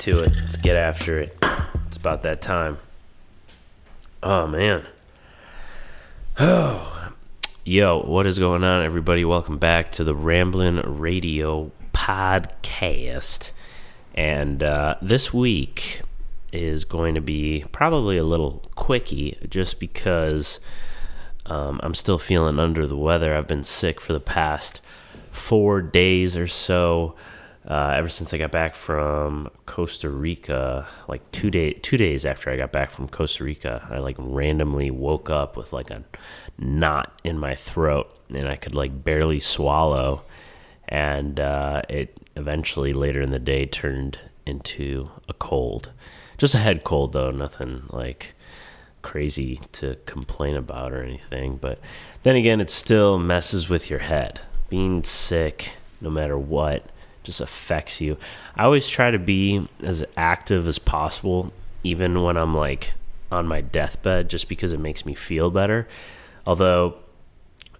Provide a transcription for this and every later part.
to it. Let's get after it. It's about that time. Oh man. Oh. Yo, what is going on, everybody? Welcome back to the Ramblin' Radio podcast. And uh, this week is going to be probably a little quickie just because um, I'm still feeling under the weather. I've been sick for the past four days or so. Uh, ever since I got back from Costa Rica, like two day two days after I got back from Costa Rica, I like randomly woke up with like a knot in my throat, and I could like barely swallow, and uh, it eventually later in the day turned into a cold, just a head cold though, nothing like crazy to complain about or anything. But then again, it still messes with your head. Being sick, no matter what just affects you. I always try to be as active as possible, even when I'm like on my deathbed, just because it makes me feel better. Although,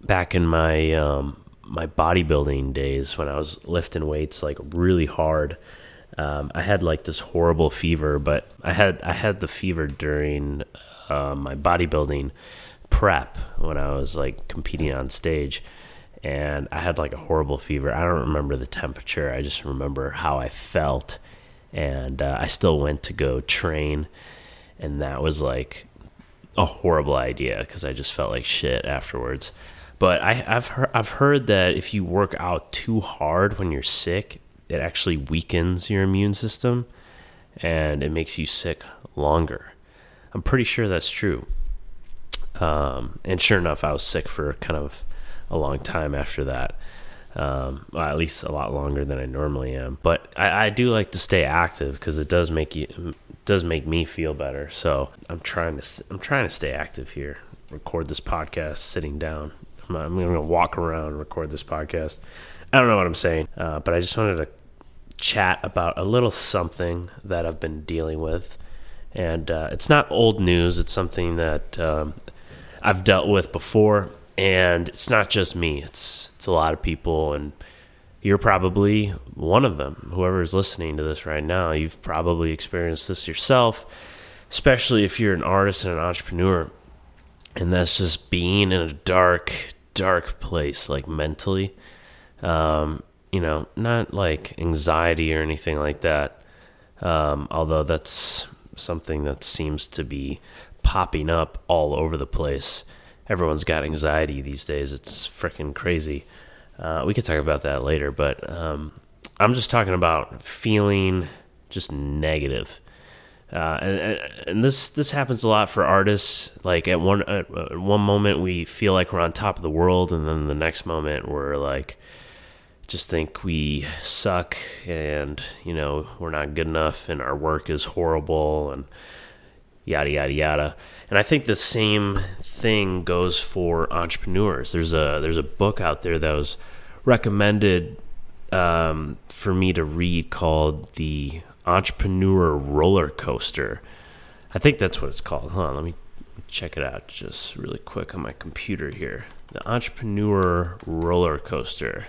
back in my um, my bodybuilding days, when I was lifting weights like really hard, um, I had like this horrible fever. But I had I had the fever during uh, my bodybuilding prep when I was like competing on stage and I had like a horrible fever. I don't remember the temperature. I just remember how I felt, and uh, I still went to go train, and that was like a horrible idea because I just felt like shit afterwards. But I, have heard, I've heard that if you work out too hard when you're sick, it actually weakens your immune system, and it makes you sick longer. I'm pretty sure that's true. Um, and sure enough, I was sick for kind of a long time after that. Um, well, at least a lot longer than I normally am. But I, I do like to stay active because it does make you does make me feel better. So I'm trying to I'm trying to stay active here. Record this podcast sitting down. I'm, I'm going to walk around record this podcast. I don't know what I'm saying, uh, but I just wanted to chat about a little something that I've been dealing with, and uh, it's not old news. It's something that um, I've dealt with before and it's not just me it's it's a lot of people and you're probably one of them whoever's listening to this right now. You've probably experienced this yourself especially if you're an artist and an entrepreneur and that's just being in a dark dark place like mentally. Um, you know not like anxiety or anything like that um, although that's something that seems to be popping up all over the place everyone's got anxiety these days. It's freaking crazy. Uh, we could talk about that later, but um, I'm just talking about feeling just negative. Uh, and, and, this this happens a lot for artists. Like at one at one moment we feel like we're on top of the world, and then the next moment we're like just think we suck, and you know we're not good enough, and our work is horrible, and yada yada yada. And I think the same thing goes for entrepreneurs. There's a there's a book out there that was recommended um, for me to read called the Entrepreneur Roller Coaster. I think that's what it's called. Hold on, let me check it out just really quick on my computer here. The Entrepreneur Roller Coaster.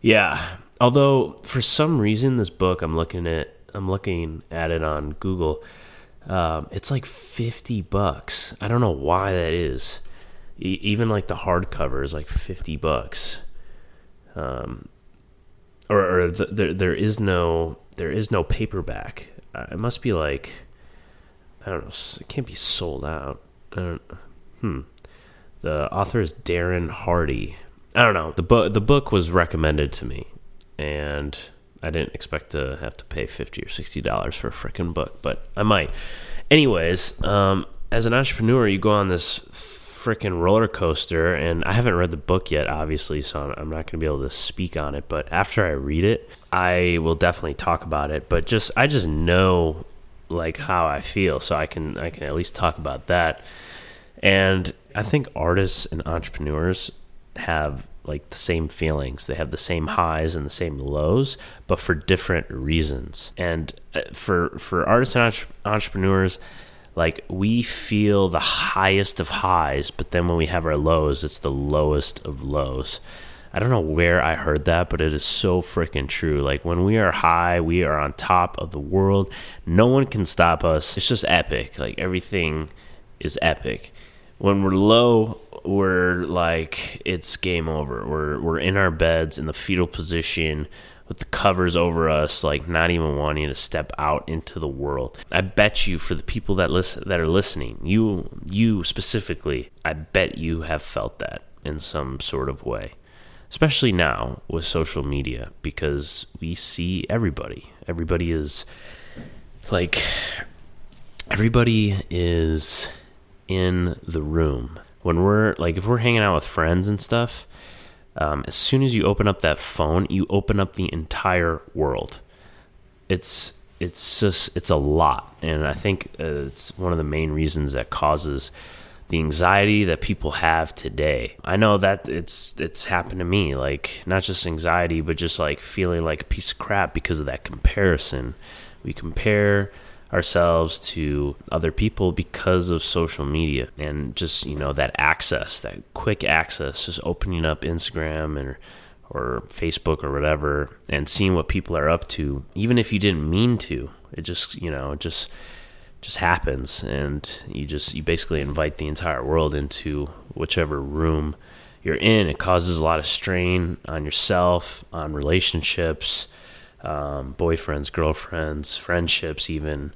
Yeah, although for some reason this book I'm looking at I'm looking at it on Google um, it's like 50 bucks. I don't know why that is. E- even like the hardcover is like 50 bucks. Um, or, or the, there, there is no, there is no paperback. It must be like, I don't know. It can't be sold out. hmm. The author is Darren Hardy. I don't know. The book, the book was recommended to me and I didn't expect to have to pay fifty or sixty dollars for a freaking book, but I might. Anyways, um, as an entrepreneur, you go on this freaking roller coaster, and I haven't read the book yet, obviously, so I'm not going to be able to speak on it. But after I read it, I will definitely talk about it. But just I just know like how I feel, so I can I can at least talk about that. And I think artists and entrepreneurs have like the same feelings. They have the same highs and the same lows, but for different reasons. And uh, for for artists and entrepreneurs, like we feel the highest of highs, but then when we have our lows, it's the lowest of lows. I don't know where I heard that, but it is so freaking true. Like when we are high, we are on top of the world. No one can stop us. It's just epic. Like everything is epic. When we're low, we're like it's game over. We're we're in our beds in the fetal position with the covers over us, like not even wanting to step out into the world. I bet you for the people that listen that are listening, you you specifically, I bet you have felt that in some sort of way especially now with social media because we see everybody. Everybody is like everybody is in the room. When we're like if we're hanging out with friends and stuff, um, as soon as you open up that phone, you open up the entire world. It's it's just it's a lot, and I think uh, it's one of the main reasons that causes the anxiety that people have today. I know that it's it's happened to me, like not just anxiety, but just like feeling like a piece of crap because of that comparison. We compare ourselves to other people because of social media and just, you know, that access, that quick access, just opening up Instagram and or Facebook or whatever and seeing what people are up to, even if you didn't mean to. It just, you know, just just happens and you just you basically invite the entire world into whichever room you're in it causes a lot of strain on yourself on relationships um, boyfriends girlfriends friendships even.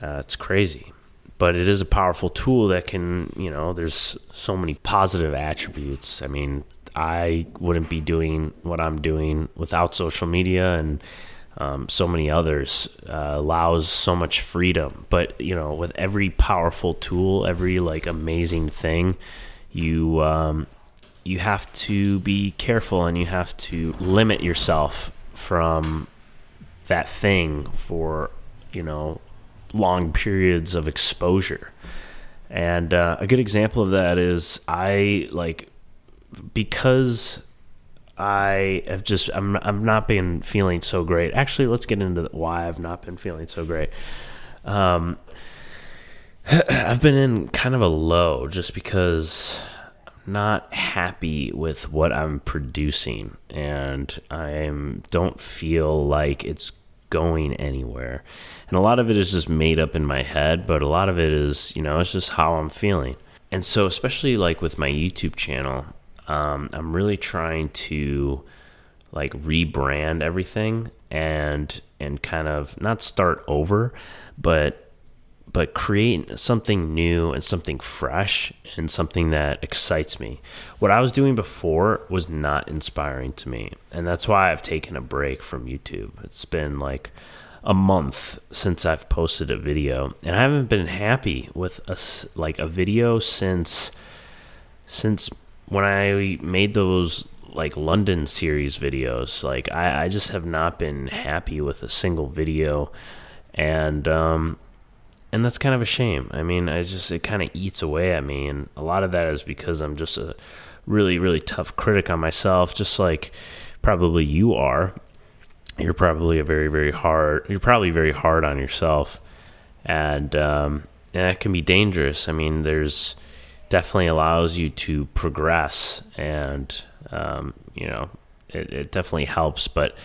Uh, it's crazy. But it is a powerful tool that can you know there's so many positive attributes. I mean i wouldn't be doing what i'm doing without social media and um, so many others uh, allows so much freedom. But you know with every powerful tool every like amazing thing you um, you have to be careful and you have to limit yourself from that thing for you know long periods of exposure and uh, a good example of that is i like because I have just I'm I'm not been feeling so great. Actually, let's get into why I've not been feeling so great. Um, I've been in kind of a low just because not happy with what I'm producing, and I don't feel like it's going anywhere. And a lot of it is just made up in my head, but a lot of it is, you know, it's just how I'm feeling. And so, especially like with my YouTube channel, um, I'm really trying to like rebrand everything and and kind of not start over, but but create something new and something fresh and something that excites me. What I was doing before was not inspiring to me, and that's why I've taken a break from YouTube. It's been like a month since I've posted a video, and I haven't been happy with a like a video since since when I made those like London series videos, like I, I just have not been happy with a single video, and um, and that's kind of a shame. I mean, I just it kind of eats away at me, and a lot of that is because I'm just a really really tough critic on myself, just like probably you are. You're probably a very very hard. You're probably very hard on yourself, and um, and that can be dangerous. I mean, there's definitely allows you to progress and um, you know it, it, definitely helps but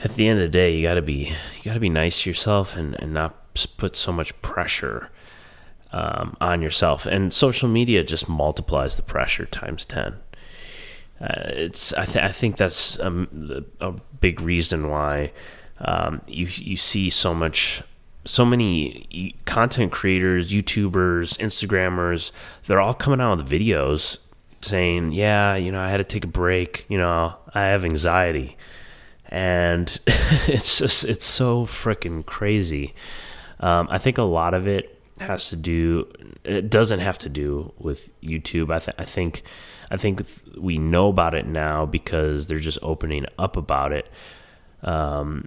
at the end of the day you got to be you got to be nice to yourself and, and not put so much pressure um, on yourself and social media just multiplies the pressure times 10 uh, it's I, th- I, think that's a, a, big reason why um, you you see so much so many content creators, YouTubers, Instagrammers, they're all coming out with videos saying, "Yeah, you know, I had to take a break. You know, I have anxiety." And it's just it's so freaking crazy. Um, I think a lot of it has to do. It doesn't have to do with YouTube. I, th- I think I think we know about it now because they're just opening up about it. Um,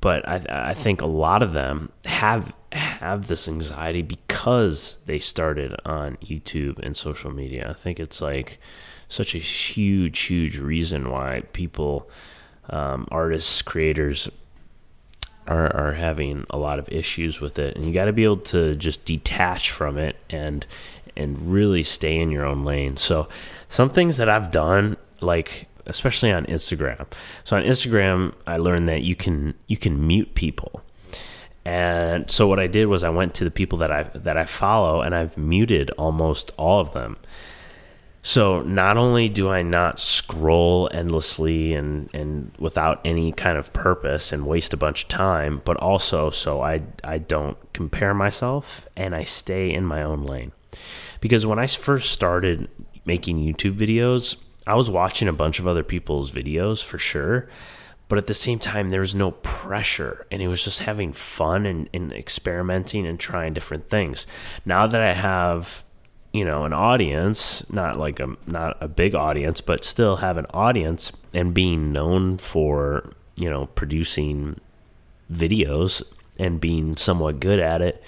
but I, I think a lot of them have have this anxiety because they started on YouTube and social media. I think it's like such a huge, huge reason why people, um, artists, creators, are are having a lot of issues with it, and you got to be able to just detach from it and and really stay in your own lane. So, some things that I've done like especially on Instagram. So on Instagram, I learned that you can you can mute people. And so what I did was I went to the people that I that I follow and I've muted almost all of them. So not only do I not scroll endlessly and, and without any kind of purpose and waste a bunch of time, but also so I I don't compare myself and I stay in my own lane. Because when I first started making YouTube videos, I was watching a bunch of other people's videos for sure, but at the same time there was no pressure and it was just having fun and, and experimenting and trying different things. Now that I have you know an audience not like a not a big audience but still have an audience and being known for you know producing videos and being somewhat good at it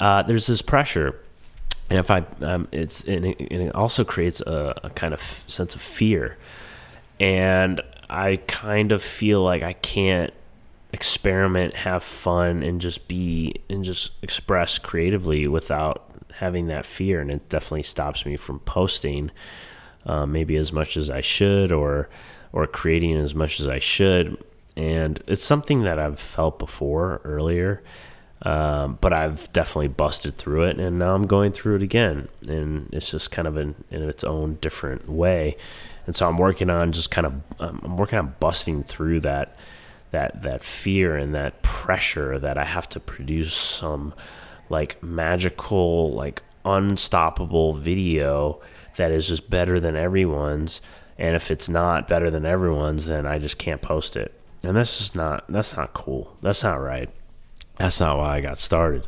uh, there's this pressure. And if i um, it's and it, and it, also creates a, a kind of sense of fear. And i kind of feel like i can't experiment have fun and just be and just express creatively without having that fear, and it definitely stops me from posting uh, maybe as much as I should, or or creating as much as I should. And it's something that I've felt before earlier, um, but I've definitely busted through it, and now I'm going through it again, and it's just kind of in, in its own different way. And so I'm working on just kind of um, I'm working on busting through that that that fear and that pressure that I have to produce some like magical, like unstoppable video that is just better than everyone's. And if it's not better than everyone's, then I just can't post it. And that's just not that's not cool. That's not right. That's not why I got started.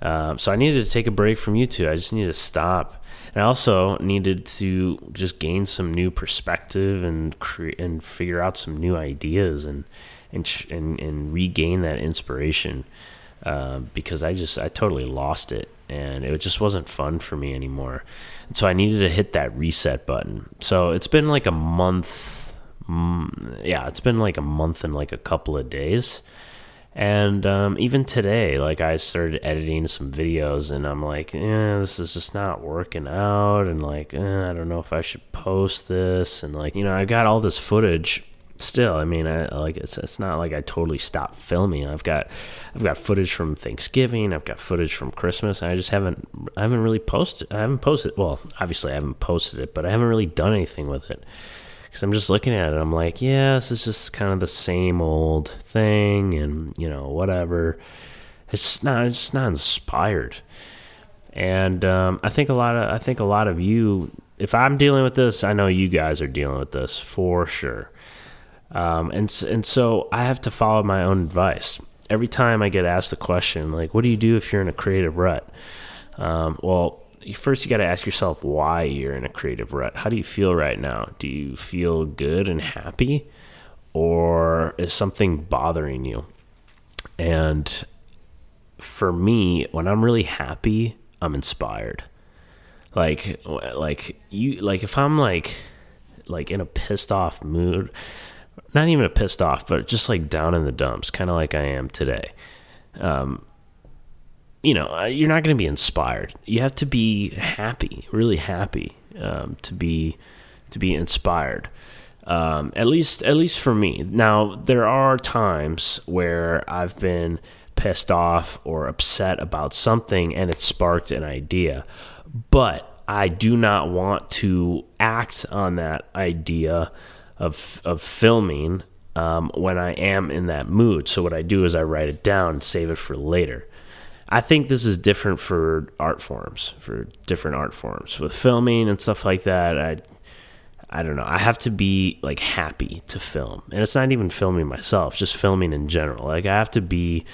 Um, so I needed to take a break from YouTube. I just needed to stop, and I also needed to just gain some new perspective and create and figure out some new ideas and and and, and regain that inspiration. Um, because I just I totally lost it and it just wasn't fun for me anymore. And so I needed to hit that reset button. So it's been like a month. Mm, yeah, it's been like a month and like a couple of days. And um, even today, like I started editing some videos, and I'm like, eh, this is just not working out, and like, eh, I don't know if I should post this, and like, you know, I got all this footage still, I mean, I like it's it's not like I totally stopped filming. I've got I've got footage from Thanksgiving. I've got footage from Christmas. I just haven't I haven't really posted. I haven't posted. Well, obviously I haven't posted it, but I haven't really done anything with it because I'm just looking at it. I'm like, yeah, this is just kind of the same old thing, and you know, whatever. It's not. It's not inspired. And um, I think a lot of I think a lot of you. If I'm dealing with this, I know you guys are dealing with this for sure um, and and so I have to follow my own advice. Every time I get asked the question, like, "What do you do if you're in a creative rut?" Um, well, first you got to ask yourself why you're in a creative rut. How do you feel right now? Do you feel good and happy, or is something bothering you? And for me, when I'm really happy, I'm inspired. Like, like you, like if I'm like, like in a pissed off mood, not even a pissed off, but just like down in the dumps, kind of like I am today. Um, you know, you're not going to be inspired. You have to be happy, really happy, um, to be to be inspired. Um, at least, at least for me. Now, there are times where I've been pissed off or upset about something, and it sparked an idea. But I do not want to act on that idea of of filming um, when I am in that mood. So what I do is I write it down and save it for later. I think this is different for art forms, for different art forms. With filming and stuff like that, I I don't know. I have to be like happy to film. And it's not even filming myself, just filming in general. Like I have to be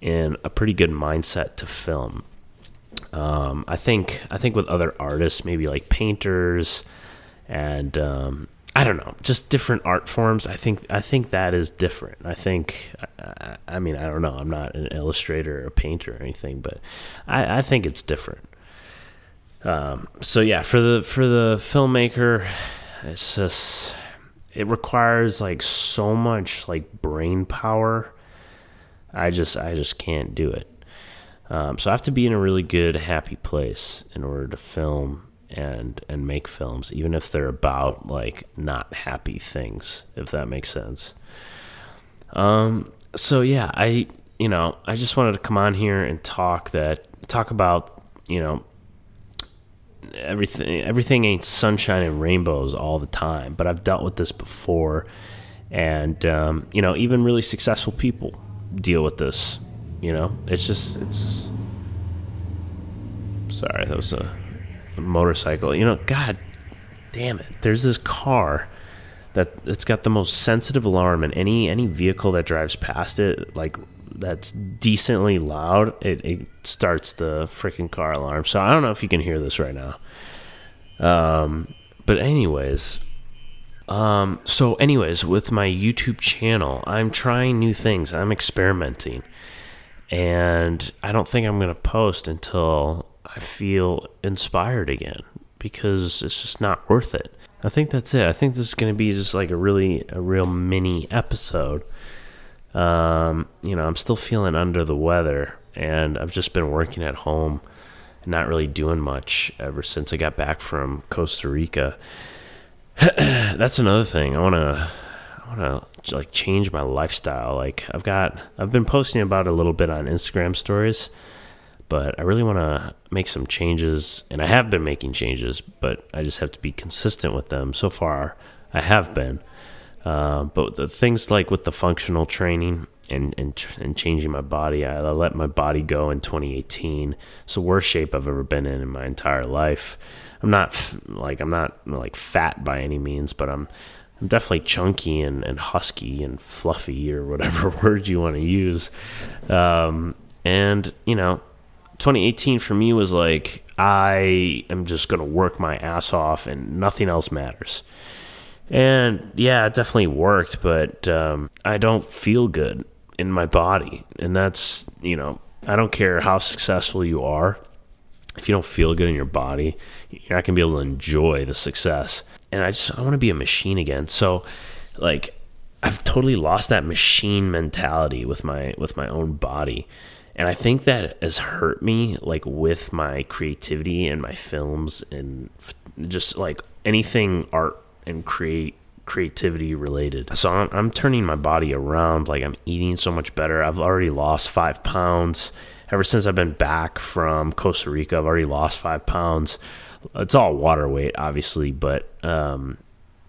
in a pretty good mindset to film. Um, I think I think with other artists, maybe like painters and um, I don't know, just different art forms. I think I think that is different. I think I, I mean I don't know. I'm not an illustrator or a painter or anything, but I, I think it's different. Um, so yeah, for the for the filmmaker, it's just it requires like so much like brain power. I just I just can't do it. Um, so I have to be in a really good happy place in order to film and and make films, even if they're about like not happy things, if that makes sense. Um. So yeah, I you know I just wanted to come on here and talk that talk about you know everything everything ain't sunshine and rainbows all the time but i've dealt with this before and um, you know even really successful people deal with this you know it's just it's just, sorry that was a, motorcycle you know god damn it there's this car that it's got the most sensitive alarm and any any vehicle that drives past it like that's decently loud, it, it starts the freaking car alarm. So I don't know if you can hear this right now. Um, but anyways, um, so anyways, with my YouTube channel, I'm trying new things. I'm experimenting, and I don't think I'm gonna post until I feel inspired again because it's just not worth it. I think that's it. I think this is gonna be just like a really a real mini episode um, you know, I'm still feeling under the weather, and I've just been working at home and not really doing much ever since I got back from Costa Rica. That's another thing. I want to I want to like change my lifestyle. Like I've got I've been posting about a little bit on Instagram stories, but I really want to make some changes and I have been making changes, but I just have to be consistent with them. So far, I have been. Uh, but the things like with the functional training and, and and changing my body, I, I let my body go in 2018. It's the worst shape I've ever been in in my entire life. I'm not like I'm not like fat by any means, but I'm I'm definitely chunky and, and husky and fluffy or whatever word you want to use. Um, and you know, 2018 for me was like I am just gonna work my ass off and nothing else matters. And yeah, it definitely worked, but um, I don't feel good in my body. And that's, you know, I don't care how successful you are. If you don't feel good in your body, you're not going to be able to enjoy the success. And I just, I want to be a machine again. So, like, I've totally lost that machine mentality with my with my own body and i think that has hurt me like with my creativity and my films and just like anything art and create creativity related. So I'm, I'm, turning my body around. Like I'm eating so much better. I've already lost five pounds. Ever since I've been back from Costa Rica, I've already lost five pounds. It's all water weight, obviously, but um,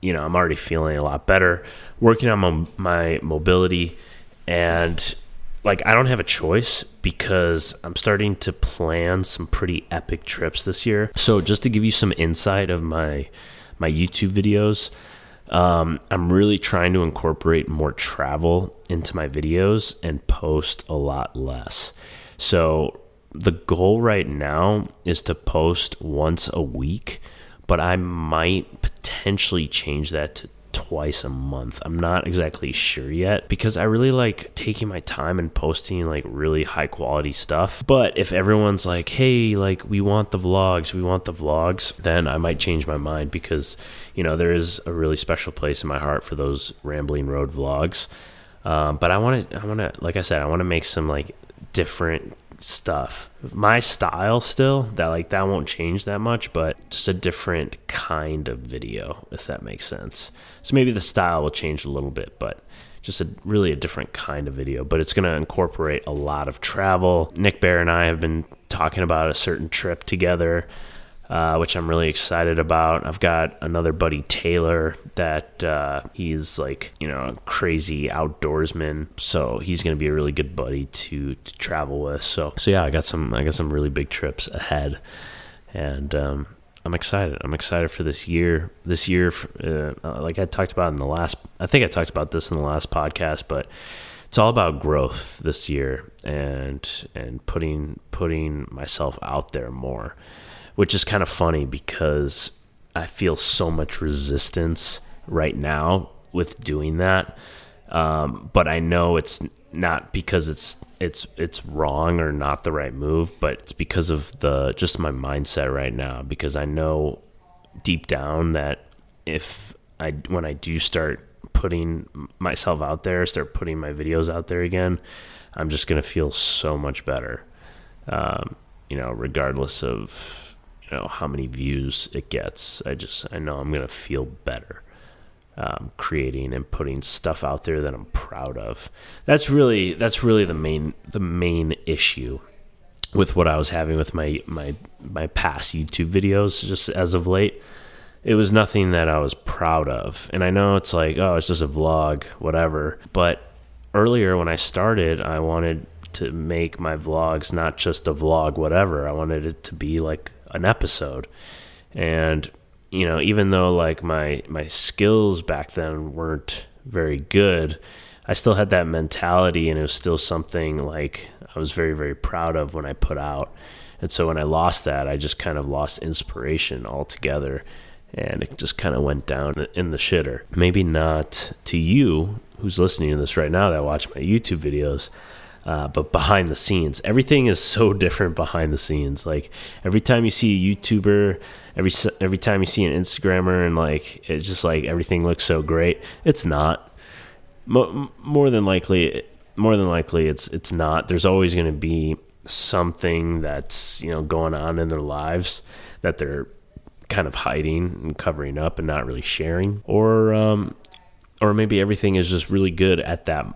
you know I'm already feeling a lot better. Working on my, my mobility, and like I don't have a choice because I'm starting to plan some pretty epic trips this year. So just to give you some insight of my my YouTube videos. Um, I'm really trying to incorporate more travel into my videos and post a lot less. So the goal right now is to post once a week, but I might potentially change that to twice a month. I'm not exactly sure yet because I really like taking my time and posting like really high quality stuff. But if everyone's like, hey, like we want the vlogs, we want the vlogs, then I might change my mind because, you know, there is a really special place in my heart for those rambling road vlogs. Um, but I want to, I want to, like I said, I want to make some like different stuff. My style still that like that won't change that much, but just a different kind of video, if that makes sense. So maybe the style will change a little bit, but just a really a different kind of video. But it's going to incorporate a lot of travel. Nick Bare and I have been talking about a certain trip together uh, which I'm really excited about. I've got another buddy, Taylor, that uh, he's like, you know, a crazy outdoorsman. So he's going to be a really good buddy to, to travel with. So, so yeah, I got some, I got some really big trips ahead. And, um, I'm excited. I'm excited for this year. This year, uh, uh, like I talked about in the last, I think I talked about this in the last podcast, but it's all about growth this year and and putting putting myself out there more which is kind of funny because I feel so much resistance right now with doing that. Um, but I know it's not because it's it's it's wrong or not the right move, but it's because of the just my mindset right now. Because I know deep down that if I when I do start putting myself out there, start putting my videos out there again, I'm just gonna feel so much better. Um, you know, regardless of know how many views it gets. I just I know I'm gonna feel better um, creating and putting stuff out there that I'm proud of. That's really that's really the main the main issue with what I was having with my my my past YouTube videos just as of late. It was nothing that I was proud of. And I know it's like, oh, it's just a vlog, whatever. But earlier when I started, I wanted to make my vlogs not just a vlog, whatever. I wanted it to be like an episode. And you know, even though like my my skills back then weren't very good, I still had that mentality and it was still something like I was very very proud of when I put out. And so when I lost that, I just kind of lost inspiration altogether and it just kind of went down in the shitter. Maybe not to you who's listening to this right now that watch my YouTube videos, uh, but behind the scenes, everything is so different behind the scenes. Like every time you see a YouTuber, every every time you see an Instagrammer, and like it's just like everything looks so great. It's not. Mo- more than likely, more than likely, it's it's not. There's always going to be something that's you know going on in their lives that they're kind of hiding and covering up and not really sharing, or um, or maybe everything is just really good at that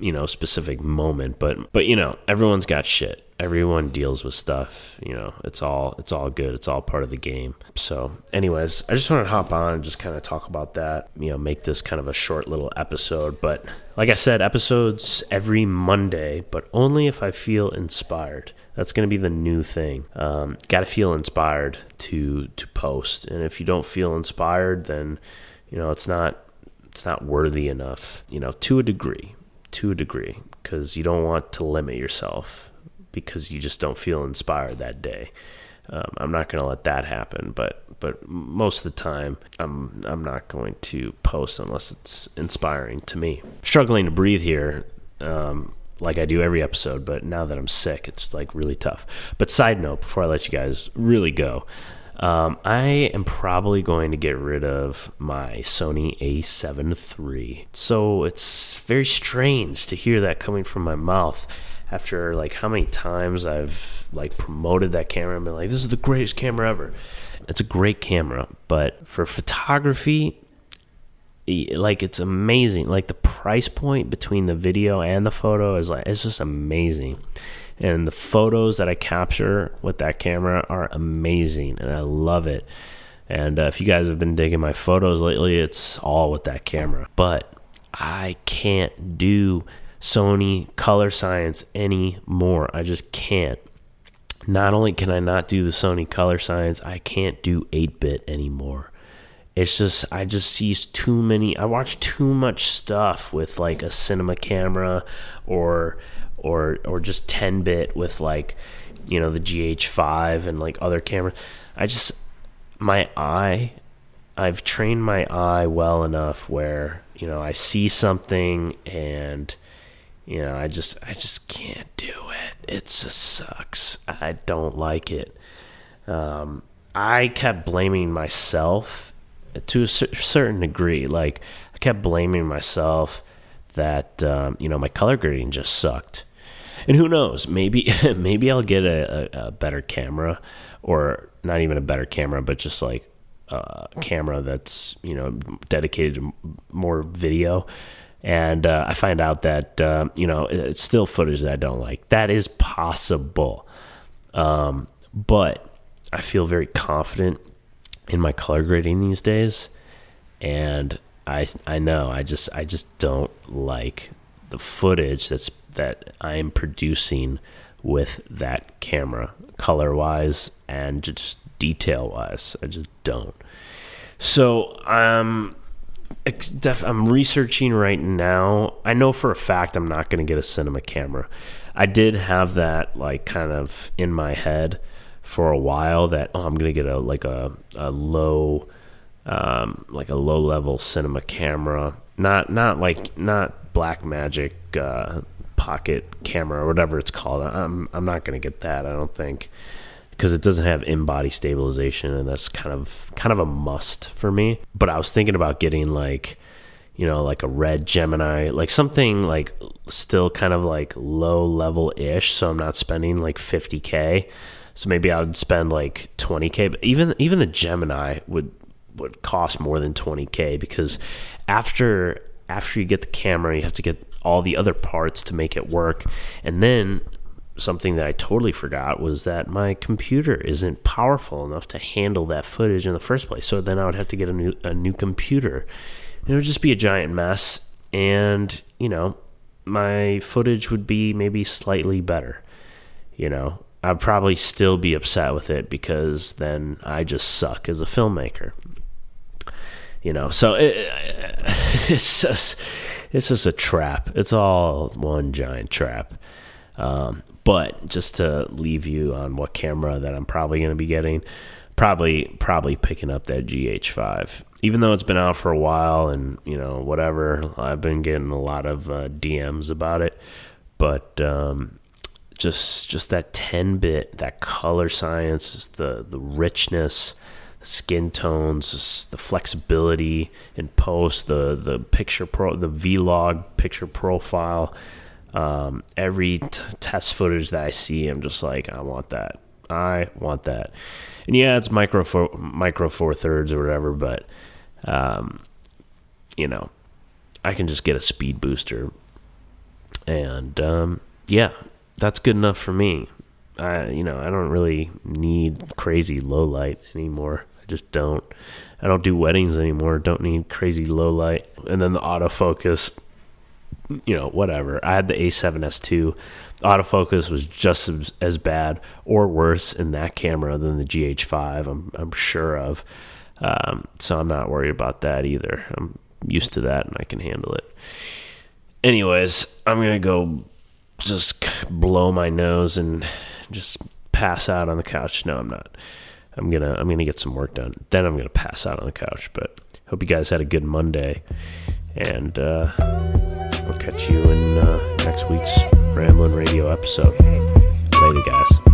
you know specific moment but but you know everyone's got shit. Everyone deals with stuff you know it's all it's all good it's all part of the game. So anyways i just wanted to hop on and just kind of talk about that you know make this kind of a short little episode but like i said episodes every monday but only if i feel inspired. That's going to be the new thing. Um, got to feel inspired to to post and if you don't feel inspired then you know it's not it's not worthy enough you know to a degree to a degree because you don't want to limit yourself because you just don't feel inspired that day. Um, I'm not going to let that happen, but but most of the time, I'm I'm not going to post unless it's inspiring to me. Struggling to breathe here, um, like I do every episode, but now that I'm sick, it's like really tough. But side note, before I let you guys really go, um, I am probably going to get rid of my Sony A7 III. So it's very strange to hear that coming from my mouth after like how many times I've like promoted that camera and been like, this is the greatest camera ever. It's a great camera, but for photography, like it's amazing. Like the price point between the video and the photo is like it's just amazing and the photos that I capture with that camera are amazing, and I love it. And uh, if you guys have been digging my photos lately, it's all with that camera. But I can't do Sony color science anymore. I just can't. Not only can I not do the Sony color science, I can't do 8 bit anymore. It's just, I just see too many, I watch too much stuff with like a cinema camera or or or just 10 bit with like you know the GH5 and like other cameras. I just my eye I've trained my eye well enough where you know I see something and you know I just I just can't do it. It just sucks. I don't like it. Um, I kept blaming myself to a certain degree. Like I kept blaming myself that um, you know my color grading just sucked and who knows? Maybe maybe I'll get a, a, a better camera, or not even a better camera, but just like a camera that's you know dedicated to more video. And uh, I find out that uh, you know it's still footage that I don't like. That is possible, um, but I feel very confident in my color grading these days, and I I know I just I just don't like the footage that's that I'm producing with that camera, color wise and just detail wise. I just don't. So I'm I'm researching right now. I know for a fact I'm not going to get a cinema camera. I did have that like kind of in my head for a while that oh I'm going to get a like a a low um, like a low level cinema camera. Not not like not Blackmagic uh, pocket camera or whatever it's called. I'm I'm not going to get that. I don't think because it doesn't have in-body stabilization and that's kind of kind of a must for me. But I was thinking about getting like you know like a red Gemini, like something like still kind of like low level ish so I'm not spending like 50k. So maybe I would spend like 20k. But even even the Gemini would would cost more than 20k because after after you get the camera, you have to get all the other parts to make it work, and then something that I totally forgot was that my computer isn't powerful enough to handle that footage in the first place. So then I would have to get a new a new computer. It would just be a giant mess, and you know, my footage would be maybe slightly better. You know, I'd probably still be upset with it because then I just suck as a filmmaker. You know, so it, it's just it's just a trap. It's all one giant trap. Um, but just to leave you on what camera that I'm probably going to be getting, probably probably picking up that GH5. Even though it's been out for a while and you know whatever, I've been getting a lot of uh, DMs about it. But um, just just that 10 bit, that color science, the the richness, skin tones, the flexibility in post, the the picture pro, the vlog picture profile. Um, every t- test footage that I see, I'm just like, I want that. I want that. And yeah, it's micro four, micro four thirds or whatever, but um, you know, I can just get a speed booster, and um, yeah, that's good enough for me. I you know I don't really need crazy low light anymore. I just don't. I don't do weddings anymore. Don't need crazy low light. And then the autofocus, you know, whatever. I had the A7S2. Autofocus was just as, as bad or worse in that camera than the GH5. I'm I'm sure of. Um, so I'm not worried about that either. I'm used to that and I can handle it. Anyways, I'm gonna go just blow my nose and just pass out on the couch. No, I'm not. I'm gonna I'm gonna get some work done. Then I'm gonna pass out on the couch. But hope you guys had a good Monday, and uh, I'll catch you in uh, next week's Ramblin' Radio episode. Later, guys.